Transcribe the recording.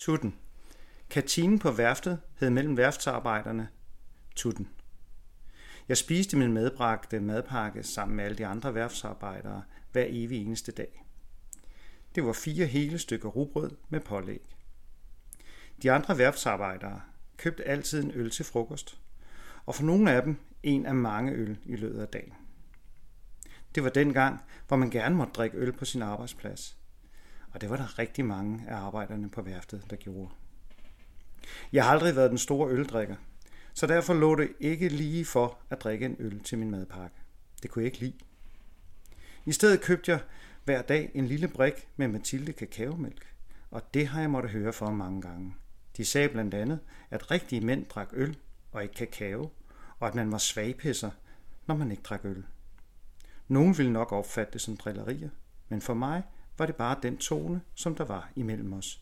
Tutten. Katinen på værftet hed mellem værftsarbejderne Tutten. Jeg spiste min medbragte madpakke sammen med alle de andre værftsarbejdere hver evig eneste dag. Det var fire hele stykker rugbrød med pålæg. De andre værftsarbejdere købte altid en øl til frokost, og for nogle af dem en af mange øl i løbet af dagen. Det var den gang, hvor man gerne måtte drikke øl på sin arbejdsplads. Og det var der rigtig mange af arbejderne på værftet, der gjorde. Jeg har aldrig været den store øldrikker, så derfor lå det ikke lige for at drikke en øl til min madpakke. Det kunne jeg ikke lide. I stedet købte jeg hver dag en lille brik med Mathilde kakaomælk, og det har jeg måtte høre for mange gange. De sagde blandt andet, at rigtige mænd drak øl og ikke kakao, og at man var svagpisser, når man ikke drak øl. Nogen ville nok opfatte det som drillerier, men for mig var det bare den tone, som der var imellem os.